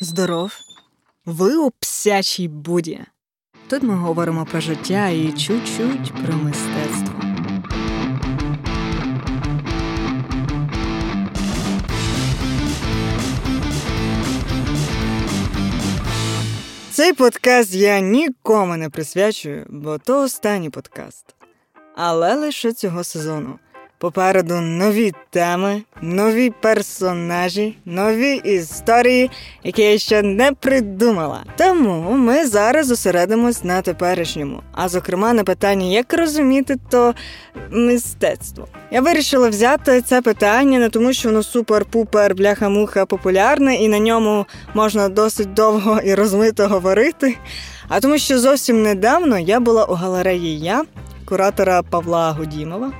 Здоров, ви у псячій буді. Тут ми говоримо про життя і чуть-чуть про мистецтво. Цей подкаст я нікому не присвячую, бо то останній подкаст. Але лише цього сезону. Попереду нові теми, нові персонажі, нові історії, які я ще не придумала. Тому ми зараз зосередимось на теперішньому, а зокрема на питанні, як розуміти то мистецтво. Я вирішила взяти це питання не тому, що воно супер-пупер, бляха-муха популярне, і на ньому можна досить довго і розмито говорити. А тому, що зовсім недавно я була у галереї я, куратора Павла Гудімова.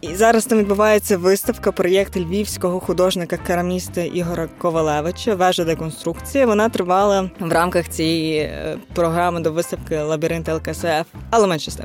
І зараз там відбувається виставка проєкту львівського художника-кераміста Ігора Ковалевича Вежа деконструкція. Вона тривала в рамках цієї е, програми до виставки Лабіринт ЛКСФ, але менше з.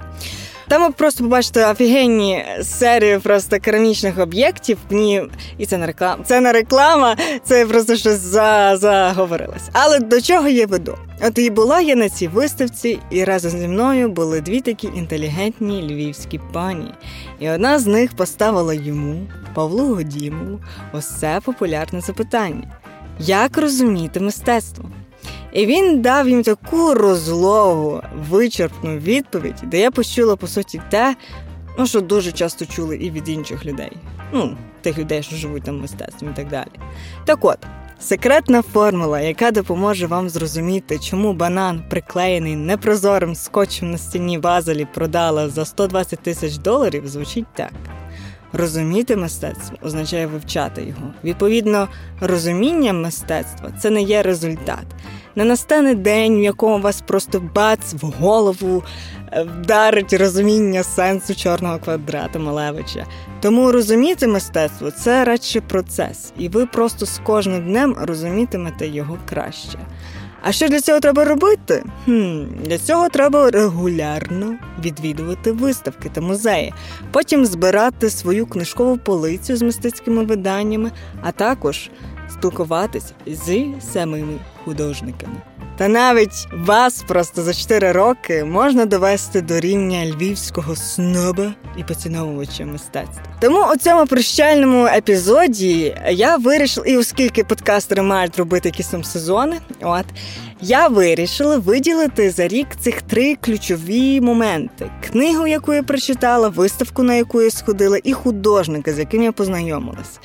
Там ви просто побачите офігенні серії просто керамічних об'єктів. Ні, і це не реклама. Це не реклама, це просто щось за заговорилось. Але до чого я веду? От і була я на цій виставці, і разом зі мною були дві такі інтелігентні львівські пані. І одна з них поставила йому, Павлу Годімову, ось це популярне запитання: як розуміти мистецтво? І він дав їм таку розлогу, вичерпну відповідь, де я почула по суті те, ну що дуже часто чули і від інших людей, ну тих людей, що живуть там мистецтвом і так далі. Так от. Секретна формула, яка допоможе вам зрозуміти, чому банан, приклеєний непрозорим скотчем на стіні Базелі, продала за 120 тисяч доларів, звучить так. Розуміти мистецтво означає вивчати його. Відповідно, розуміння мистецтва це не є результат. Не настане день, в якому вас просто бац в голову е, вдарить розуміння сенсу чорного квадрата Малевича. Тому розуміти мистецтво це радше процес, і ви просто з кожним днем розумітимете його краще. А що для цього треба робити? Хм, Для цього треба регулярно відвідувати виставки та музеї, потім збирати свою книжкову полицю з мистецькими виданнями, а також спілкуватись з самими художниками. Та навіть вас просто за 4 роки можна довести до рівня львівського сноба і поціновувача мистецтва. Тому у цьому прощальному епізоді я вирішила, і оскільки подкастери мають робити якісь сезони, от я вирішила виділити за рік цих три ключові моменти: книгу, яку я прочитала, виставку, на яку я сходила, і художника, з яким я познайомилась.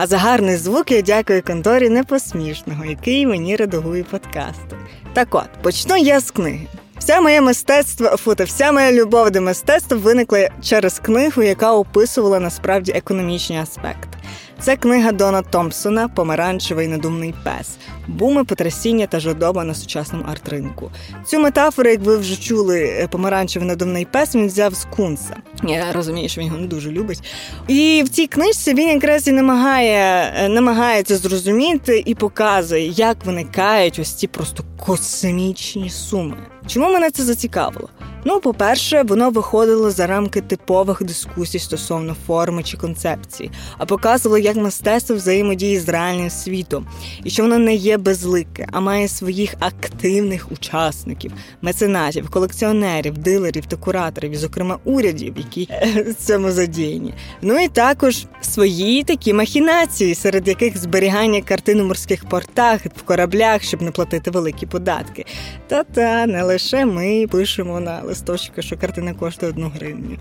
А за гарний звук я дякую конторі непосмішного, який мені редагує подкасти. Так от, почну я з книги. Вся моє мистецтво, фото, вся моя любов до мистецтва виникла через книгу, яка описувала насправді економічні аспекти. Це книга Дона Томпсона Помаранчевий надумний пес, буми, потрясіння та жадоба на сучасному арт-ринку. Цю метафору, як ви вже чули, е, помаранчевий надумний пес він взяв з кунса. Я розумію, що він його не дуже любить. І в цій книжці він якраз і намагає е, намагається зрозуміти і показує, як виникають ось ці просто космічні суми. Чому мене це зацікавило? Ну, по-перше, воно виходило за рамки типових дискусій стосовно форми чи концепції, а показувало, як мистецтво взаємодіє з реальним світом, і що воно не є безлике, а має своїх активних учасників, меценатів, колекціонерів, дилерів та кураторів, і, зокрема урядів, які в цьому задіяні. Ну і також свої такі махінації, серед яких зберігання картин у морських портах в кораблях, щоб не платити великі податки. Та-та, не лише ми пишемо на листочка, що картина коштує одну гривню.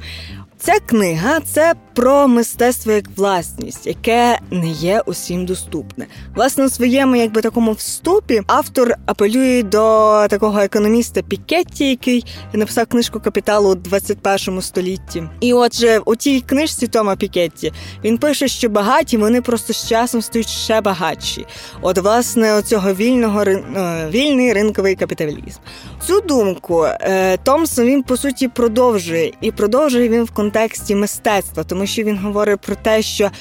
Ця книга це про мистецтво як власність, яке не є усім доступне. Власне, у своєму, якби такому вступі, автор апелює до такого економіста Пікетті, який написав книжку капіталу у 21 столітті. І отже, у тій книжці Тома Пікетті він пише, що багаті вони просто з часом стають ще багатші. От, власне, оцього вільного е, вільний ринковий капіталізм. Цю думку е, Томсон він по суті продовжує і продовжує він в контексті мистецтва, тому що він говорить про те, що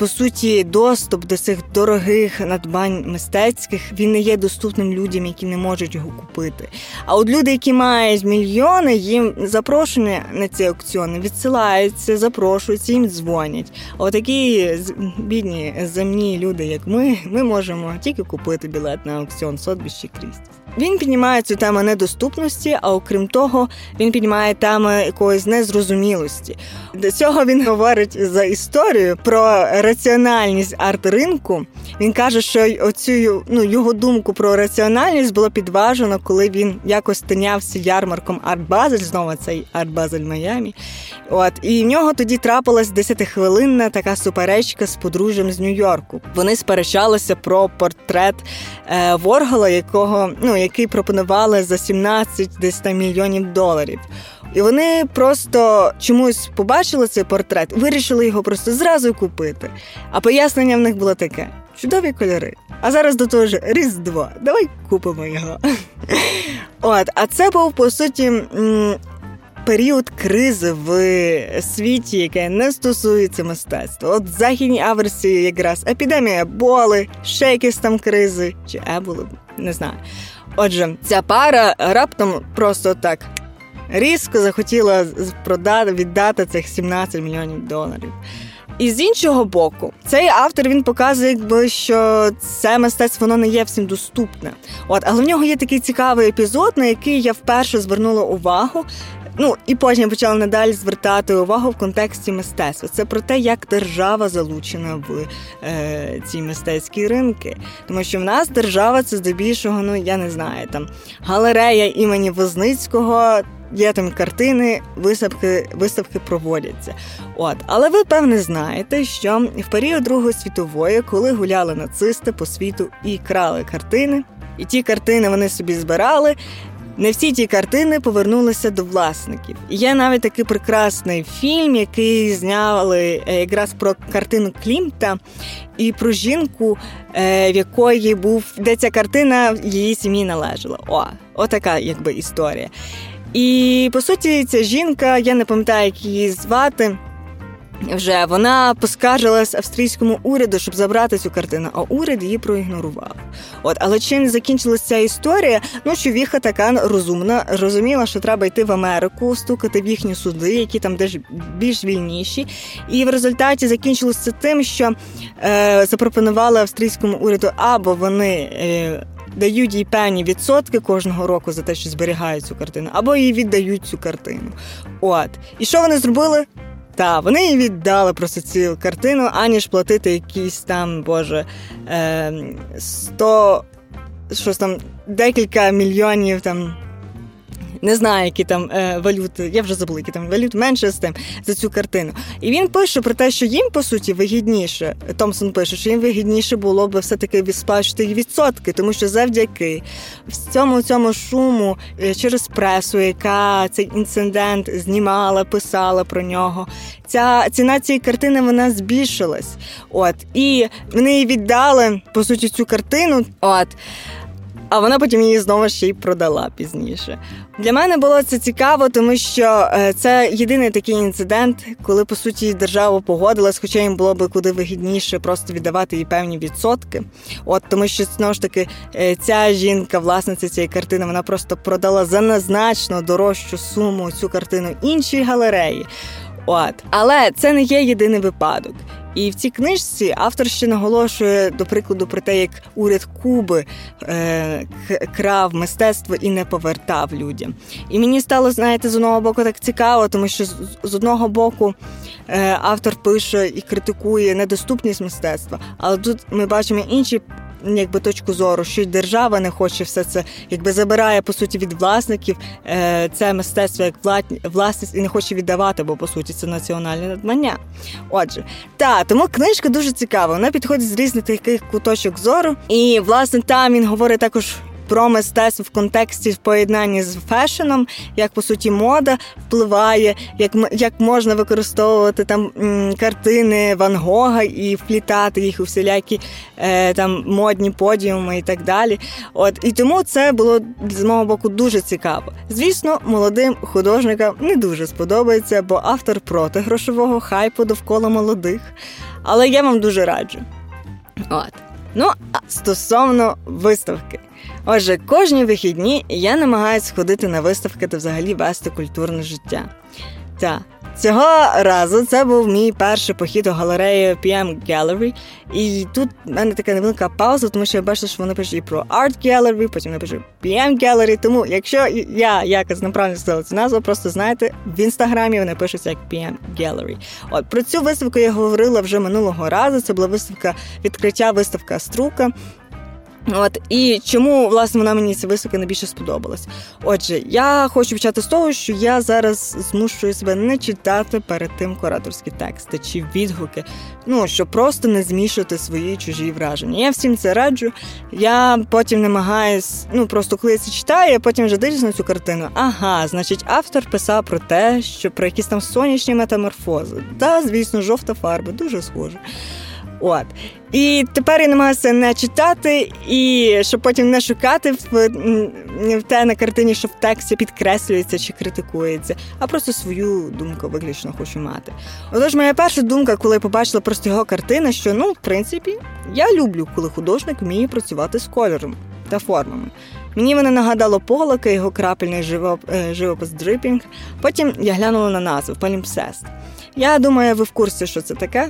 по суті доступ до цих дорогих надбань мистецьких він не є доступним людям, які не можуть його купити. А от люди, які мають мільйони, їм запрошення на ці аукціони відсилаються, запрошуються, їм дзвонять. А отакі бідні земні люди, як ми, ми можемо тільки купити білет на аукціон Сотбіщі Крісті. Він піднімає цю тему недоступності, а окрім того, він піднімає тему якоїсь незрозумілості. До цього він говорить за історію про раціональність арт-ринку. Він каже, що оцю ну його думку про раціональність було підважено, коли він якось тинявся ярмарком Арт Базель, знову цей Арт Базель Майамі. От і в нього тоді трапилась десятихвилинна така суперечка з подружжям з Нью-Йорку. Вони сперечалися про портрет е, Воргола, якого ну який пропонували за 17 десь там мільйонів доларів. І вони просто чомусь побачили цей портрет, вирішили його просто зразу купити. А пояснення в них було таке: чудові кольори. А зараз до того ж Різдво. Давай купимо його. От, а це був по суті. Період кризи в світі, яке не стосується мистецтва. От в західній аверсії якраз епідемія боли, ще якісь там кризи, чи еболи, не знаю. Отже, ця пара раптом просто так різко захотіла продати, віддати цих 17 мільйонів доларів. І з іншого боку, цей автор він показує, якби що це мистецтво воно не є всім доступне. От, але в нього є такий цікавий епізод, на який я вперше звернула увагу. Ну і потім почала надалі звертати увагу в контексті мистецтва. Це про те, як держава залучена в е, ці мистецькі ринки. Тому що в нас держава це здебільшого, ну я не знаю, там галерея імені Возницького. Є там картини, виставки виставки проводяться. От, але ви певне знаєте, що в період Другої світової, коли гуляли нацисти по світу і крали картини, і ті картини вони собі збирали, не всі ті картини повернулися до власників. Є навіть такий прекрасний фільм, який зняли е, якраз про картину Клімта і про жінку, е, в якої був де ця картина її сім'ї належала. О, отака якби історія. І по суті, ця жінка, я не пам'ятаю, як її звати. Вже вона поскаржилась австрійському уряду, щоб забрати цю картину, а уряд її проігнорував. От, але чим закінчилася ця історія? Ну що віха така розумна, розуміла, що треба йти в Америку, стукати в їхні суди, які там теж більш вільніші. І в результаті закінчилося тим, що е, запропонували австрійському уряду або вони. Е, Дають їй певні відсотки кожного року за те, що зберігають цю картину, або їй віддають цю картину. От і що вони зробили? Та вони їй віддали просто цю картину, аніж платити якісь там, боже, е, 100, щось там декілька мільйонів там не знаю, які там е, валюти, я вже забула, які там валют менше з тим за цю картину. І він пише про те, що їм по суті вигідніше. Томсон пише, що їм вигідніше було б все-таки сплачувати відсотки, тому що завдяки цьому цьому шуму е, через пресу, яка цей інцидент знімала, писала про нього. Ця ціна цієї картини вона збільшилась. От і вони їй віддали по суті цю картину. От. А вона потім її знову ще й продала пізніше. Для мене було це цікаво, тому що е, це єдиний такий інцидент, коли по суті держава погодилась, хоча їм було би куди вигідніше просто віддавати їй певні відсотки. От тому, що знову ж таки е, ця жінка, власниця цієї картини, вона просто продала за незначно дорожчу суму цю картину іншій галереї. От, але це не є єдиний випадок. І в цій книжці автор ще наголошує, до прикладу, про те, як уряд Куби е, крав мистецтво і не повертав людям. І мені стало, знаєте, з одного боку так цікаво, тому що з, з одного боку е, автор пише і критикує недоступність мистецтва, але тут ми бачимо інші якби точку зору, що й держава не хоче все це, якби забирає по суті від власників е, це мистецтво як власність і не хоче віддавати, бо по суті це національне надмання. Отже, та тому книжка дуже цікава. Вона підходить з різних таких куточок зору, і власне там він говорить також про мистецтво в контексті в поєднанні з фешеном, як по суті мода впливає, як як можна використовувати там картини Ван Гога і вплітати їх у всілякі е, там модні подіуми і так далі. От і тому це було з мого боку дуже цікаво. Звісно, молодим художникам не дуже сподобається, бо автор проти грошового хайпу довкола молодих. Але я вам дуже раджу. От. Ну, а стосовно виставки. Отже, кожні вихідні я намагаюся ходити на виставки та взагалі вести культурне життя. Та Цього разу це був мій перший похід у галерею PM Gallery. І тут в мене така невелика пауза, тому що я бачу, що вони пишуть про Art Gallery, потім напишу PM Gallery. Тому якщо я якось неправильно сказала цю назву, просто знаєте, в інстаграмі вони пишуться як PM Gallery. От про цю виставку я говорила вже минулого разу. Це була виставка відкриття виставка Струка. От і чому власне вона мені ця висока найбільше сподобалась? Отже, я хочу почати з того, що я зараз змушую себе не читати перед тим кураторські тексти чи відгуки, ну щоб просто не змішувати свої чужі враження. Я всім це раджу. Я потім намагаюсь, ну просто коли я це читаю, я потім вже дивлюсь на цю картину. Ага, значить, автор писав про те, що про якісь там сонячні метаморфози. Та, звісно, жовта фарба, дуже схоже. От. І тепер я намагаюся не читати, і щоб потім не шукати в, в те на картині, що в тексті підкреслюється чи критикується, а просто свою думку виключно хочу мати. Отож, моя перша думка, коли я побачила просто його картини, що ну, в принципі, я люблю, коли художник вміє працювати з кольором та формами. Мені воно нагадало Полока, його крапельний живоп, е, живопис дрипінг. Потім я глянула на назву Палімпсест. Я думаю, ви в курсі, що це таке.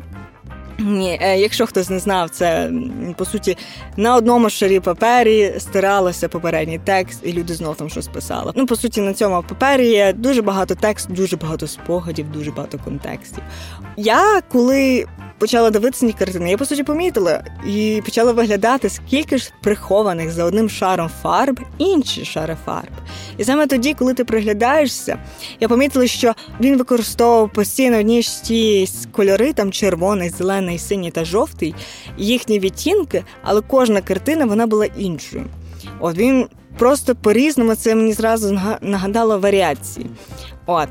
Е, Якщо хтось не знав, це по суті на одному шарі папері стиралося попередній текст, і люди знов там щось писали. Ну, по суті, на цьому папері є дуже багато тексту, дуже багато спогадів, дуже багато контекстів. Я коли почала дивитися на картини, я по суті помітила і почала виглядати, скільки ж прихованих за одним шаром фарб інші шари фарб. І саме тоді, коли ти приглядаєшся, я помітила, що він використовував постійно одні ж ті кольори, там червоний, зелений, синій та жовтий, їхні відтінки, але кожна картина вона була іншою. От він просто по-різному це мені зразу нагадало варіації. От.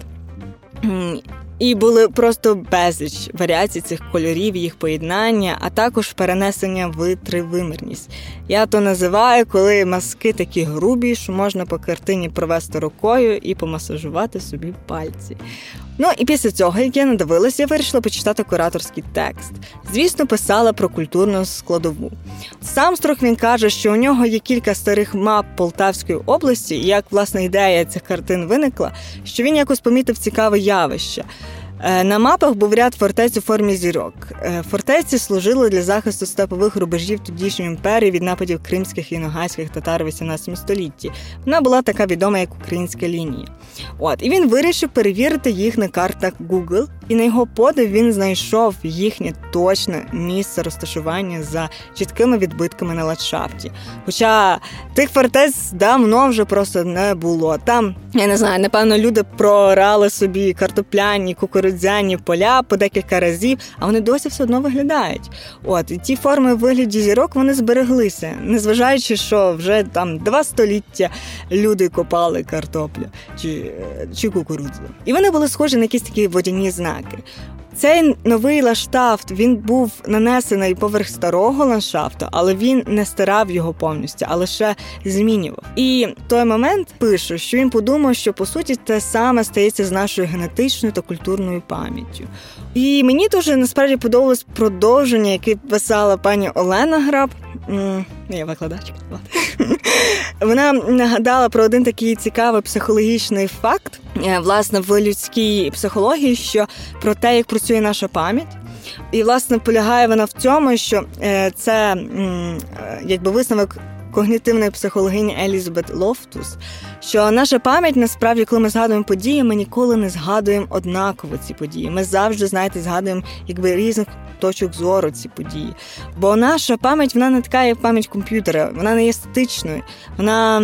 І були просто безліч варіацій цих кольорів, їх поєднання, а також перенесення в тривимірність. Я то називаю, коли маски такі грубі, що можна по картині провести рукою і помасажувати собі пальці. Ну і після цього, як я надивилася, я вирішила почитати кураторський текст. Звісно, писала про культурну складову. Сам Строх він каже, що у нього є кілька старих мап Полтавської області, і як власна ідея цих картин виникла, що він якось помітив цікаве явище. Е, на мапах був ряд фортець у формі зірок. Е, фортеці служили для захисту степових рубежів тодішньої імперії від нападів кримських і ногайських татар у 18 столітті. Вона була така відома, як українська лінія. От і він вирішив перевірити їх на картах Google, і на його подив він знайшов їхнє точне місце розташування за чіткими відбитками на ландшафті. Хоча тих фортець давно вже просто не було. Там я не знаю, напевно, люди прорали собі картопляні кукурудзяні поля по декілька разів, а вони досі все одно виглядають. От і ті форми вигляді зірок вони збереглися, незважаючи, що вже там два століття люди копали картоплю чи, чи кукурудзу. І вони були схожі на якісь такі водяні знаки. Цей новий ландшафт він був нанесений поверх старого ландшафту, але він не стирав його повністю, а лише змінював. І в той момент пише, що він подумав, що по суті те саме стається з нашою генетичною та культурною пам'яттю. І мені дуже насправді подобалось продовження, яке писала пані Олена Граб. Я викладач Вона нагадала про один такий цікавий психологічний факт, е, власне, в людській психології, що про те, як працює наша пам'ять. І, власне, полягає вона в цьому, що е, це е, якби висновок когнітивної психологині Елізабет Лофтус, що наша пам'ять насправді, коли ми згадуємо події, ми ніколи не згадуємо однаково ці події. Ми завжди, знаєте, згадуємо якби різних точок зору ці події. Бо наша пам'ять вона не така, як пам'ять комп'ютера, вона не є статичною, вона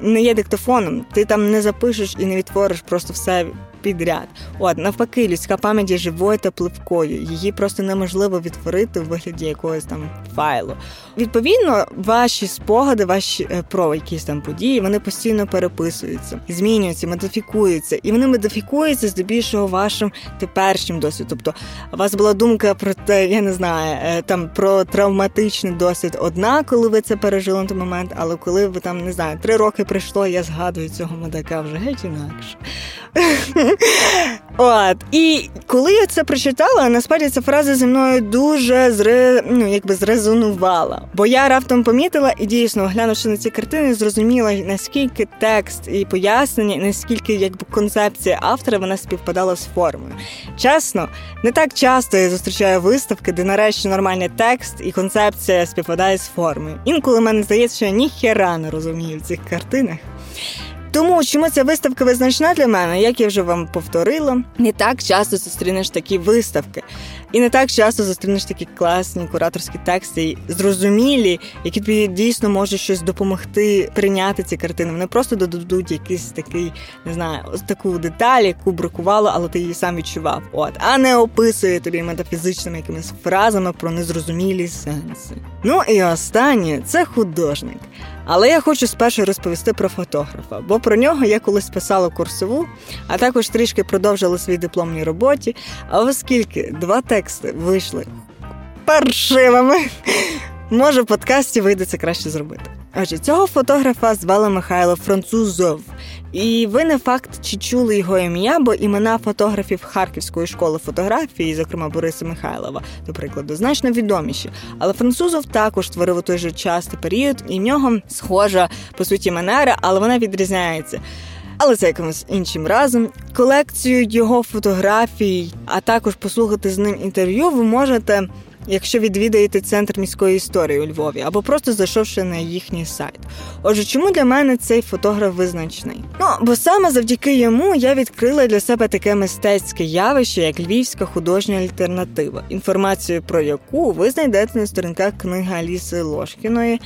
не є диктофоном. Ти там не запишеш і не відтвориш просто все підряд. От навпаки, людська пам'ять є живою та пливкою. Її просто неможливо відтворити у вигляді якогось там файлу. Відповідно, ваші спогади, ваші е, про якісь там події, вони постійно переписуються, змінюються, модифікуються, і вони модифікуються здебільшого вашим теперішнім досвідом. Тобто, у вас була думка про те, я не знаю, е, там про травматичний досвід одна, коли ви це пережили на той момент, але коли ви там не знаю, три роки прийшло, я згадую цього модака вже геть інакше. От. І коли я це прочитала, насправді ця фраза зі мною дуже зре... ну, якби зрезонувала. Бо я раптом помітила і дійсно, глянувши на ці картини, зрозуміла, наскільки текст і пояснення, наскільки якби концепція автора вона співпадала з формою. Чесно, не так часто я зустрічаю виставки, де нарешті нормальний текст і концепція співпадає з формою. Інколи мене здається, що я ніхера не розумію в цих картинах. Тому чому ця виставка визначна для мене, як я вже вам повторила, не так часто зустрінеш такі виставки, і не так часто зустрінеш такі класні кураторські тексти, зрозумілі, які тобі дійсно можуть щось допомогти прийняти ці картини. Вони просто додадуть якийсь такий, не знаю, таку деталь, яку бракувало, але ти її сам відчував. От, а не описує тобі метафізичними якимись фразами про незрозумілі сенси. Ну і останнє це художник. Але я хочу спершу розповісти про фотографа, бо про нього я колись писала курсову, а також трішки продовжила свій дипломній роботі. А оскільки два тексти вийшли паршивими, може в подкасті вийде це краще зробити. Отже, цього фотографа звали Михайло Французов. І ви не факт, чи чули його ім'я, бо імена фотографів Харківської школи фотографії, зокрема Бориса Михайлова, до прикладу, значно відоміші. Але французов також створив у той же час та період, і в нього схожа по суті манера, але вона відрізняється. Але це якимось іншим разом. Колекцію його фотографій, а також послухати з ним інтерв'ю, ви можете якщо відвідаєте центр міської історії у Львові, або просто зайшовши на їхній сайт. Отже, чому для мене цей фотограф визначний? Ну бо саме завдяки йому я відкрила для себе таке мистецьке явище, як львівська художня альтернатива, інформацію про яку ви знайдете на сторінках книги Аліси Лошкіної.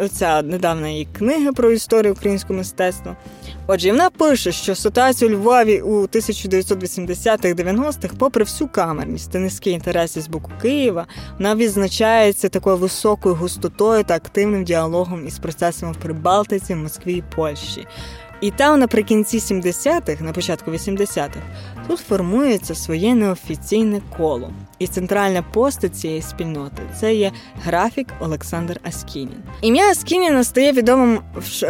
Оця недавна її книга про історію українського мистецтва. Отже, вона пише, що ситуація у Львові у 1980-х-90-х, попри всю камерність та низькі інтереси з боку Києва, вона відзначається такою високою густотою та активним діалогом із процесами в Прибалтиці, Москві і Польщі. І там наприкінці 70-х, на початку 80-х, тут формується своє неофіційне коло. І центральна постать цієї спільноти це є графік Олександр Аскінін. Ім'я Аскініна стає відомим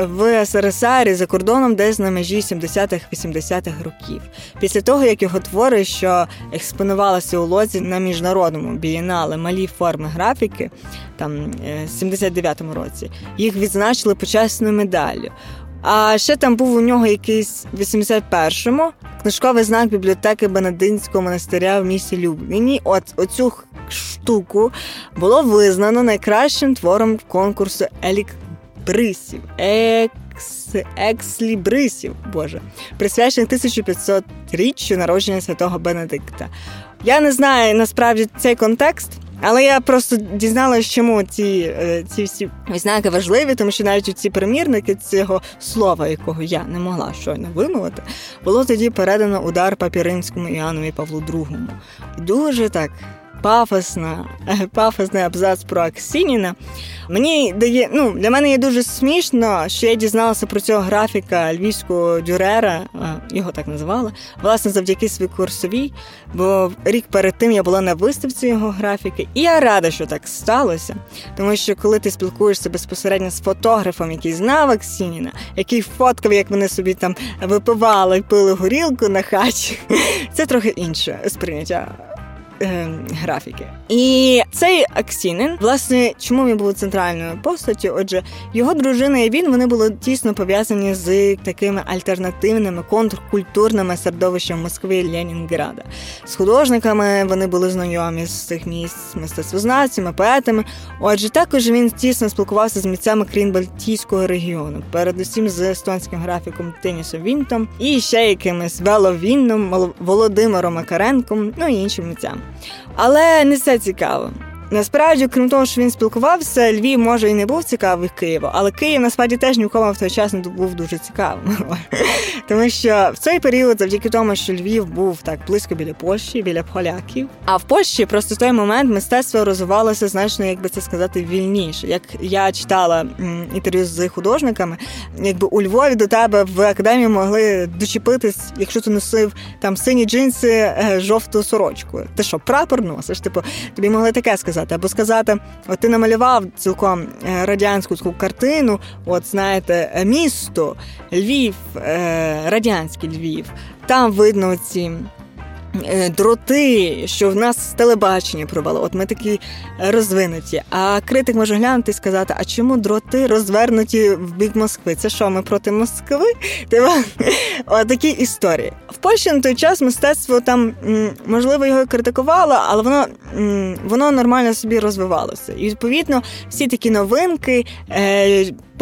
в СРСР за кордоном десь на межі 70-х-80-х років. Після того, як його твори, що експонувалися у лозі на міжнародному бієнале малі форми графіки, там 79-му е, році, їх відзначили почесною медаллю. А ще там був у нього якийсь в 81-му книжковий знак бібліотеки Бенединського монастиря в місті Любліні. От оцю штуку було визнано найкращим твором конкурсу Елік Брисів. Екс... Екслібрисів, Боже, присвячений 1500-річчю народження святого Бенедикта. Я не знаю насправді цей контекст. Але я просто дізналася, чому ці е, ці всі знаки важливі, тому що навіть ці примірники цього слова, якого я не могла щойно вимовити, було тоді передано удар папіринському Іоаннові Павлу II. Дуже так пафосна, пафосний абзац про Аксініна. Мені дає, ну, для мене є дуже смішно, що я дізналася про цього графіка львівського дюрера, його так називали, власне, завдяки своїй курсовій, бо рік перед тим я була на виставці його графіки, і я рада, що так сталося. Тому що коли ти спілкуєшся безпосередньо з фотографом, який знав Аксініна, який фоткав, як вони собі там випивали пили горілку на хаті, це трохи інше сприйняття е, графіки. І цей Аксінин, власне, чому він був центральною постаттю? Отже, його дружина і він вони були тісно пов'язані з такими альтернативними контркультурними середовищем Москви і Ленінграда. З художниками вони були знайомі з цих місць, мистецтвознавцями, поетами. Отже, також він тісно спілкувався з митцями крім Балтійського регіону, передусім з естонським графіком Тенісом Вінтом і ще якимись Веловінном, Володимиром Макаренком, ну і іншим митцям. Але не все цікаво. Насправді, крім того, що він спілкувався, Львів може і не був цікавий Києву, але Київ насправді теж нікому в той час не був дуже цікавим. Тому що в цей період, завдяки тому, що Львів був так близько біля Польщі, біля поляків. А в Польщі просто в той момент мистецтво розвивалося значно, як би це сказати, вільніше. Як я читала інтерв'ю з художниками, якби у Львові до тебе в академії могли дочепитись, якщо ти носив там сині джинси, е, жовту сорочку. Ти що, прапор носиш? Типу, тобі могли таке сказати, або сказати: от ти намалював цілком е, радянську таку картину, от знаєте, е, місто, Львів, радянський Львів. Там видно ці Е, дроти, що в нас телебачення провало. От ми такі розвинуті. А критик може глянути і сказати: а чому дроти розвернуті в бік Москви? Це що, ми проти Москви? Такі історії. В Польщі на той час мистецтво там можливо його критикувало, але воно воно нормально собі розвивалося. І відповідно всі такі новинки.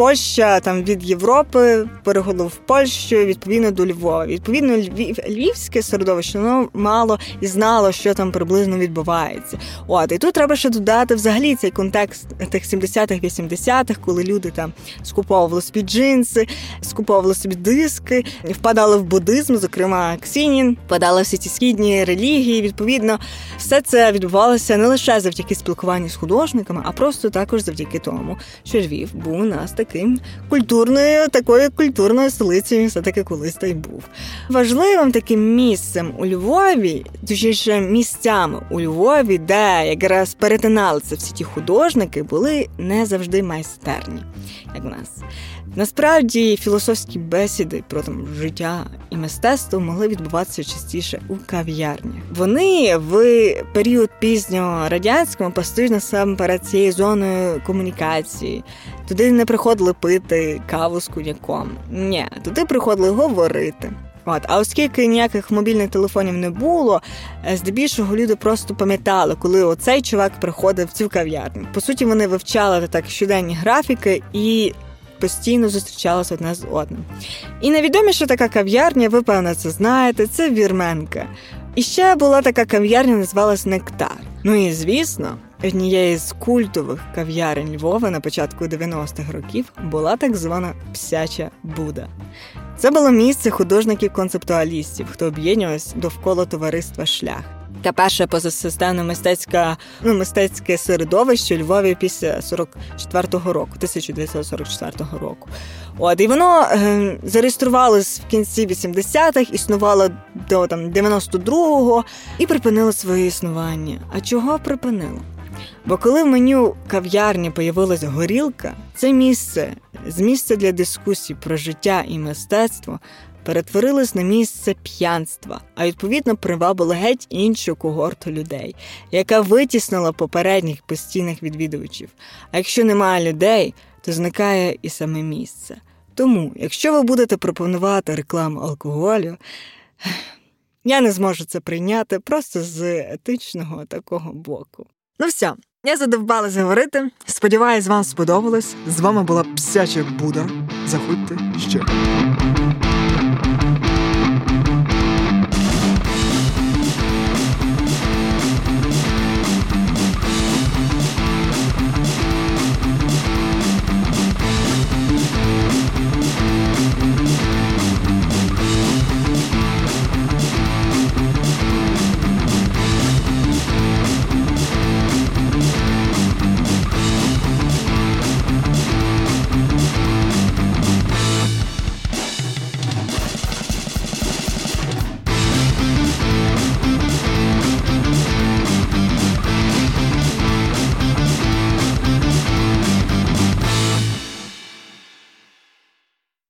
Польща там від Європи переходила в Польщу відповідно до Львова. Відповідно, Львів, львівське середовище воно мало і знало, що там приблизно відбувається. От і тут треба ще додати взагалі цей контекст тих 70-х, 80-х, коли люди там скуповували собі джинси, скуповували собі диски, впадали в буддизм, зокрема Ксінін, впадали всі ці східні релігії. Відповідно, все це відбувалося не лише завдяки спілкуванню з художниками, а просто також завдяки тому, що Львів був у нас таким культурною, такою культурною столицею, все таки колись та й був. Важливим таким місцем у Львові, точніше місцями у Львові, де якраз перетиналися всі ті художники, були не завжди майстерні, як у нас. Насправді філософські бесіди про там життя і мистецтво могли відбуватися частіше у кав'ярнях. Вони в період пізнього радянського постійно саме перед цією зоною комунікації. Туди не приходили пити каву з коньяком. Ні, туди приходили говорити. От, а оскільки ніяких мобільних телефонів не було, е, здебільшого люди просто пам'ятали, коли оцей чувак приходив в цю кав'ярню. По суті, вони вивчали так щоденні графіки і постійно зустрічалися одне з одним. І найвідоміша така кав'ярня, ви певно це знаєте, це Вірменка. І ще була така кав'ярня, називалась Нектар. Ну і звісно, однією з культових кав'ярень Львова на початку 90-х років була так звана Псяча Буда. Це було місце художників-концептуалістів, хто об'єднувався довкола товариства Шлях та перше позасистемне мистецьке ну, мистецьке середовище у Львові після 44-го року, 1944 року. От і воно е, зареєструвалось в кінці 80-х, існувало до там 92-го і припинило своє існування. А чого припинило? Бо коли в меню кав'ярні появилась горілка, це місце з місця для дискусій про життя і мистецтво перетворилось на місце п'янства, а відповідно привабило геть іншу когорту людей, яка витіснила попередніх постійних відвідувачів. А якщо немає людей, то зникає і саме місце. Тому, якщо ви будете пропонувати рекламу алкоголю, я не зможу це прийняти просто з етичного такого боку. Ну все, я задовбалася говорити. Сподіваюсь, вам сподобалось. З вами була Псяча Буда. Заходьте ще.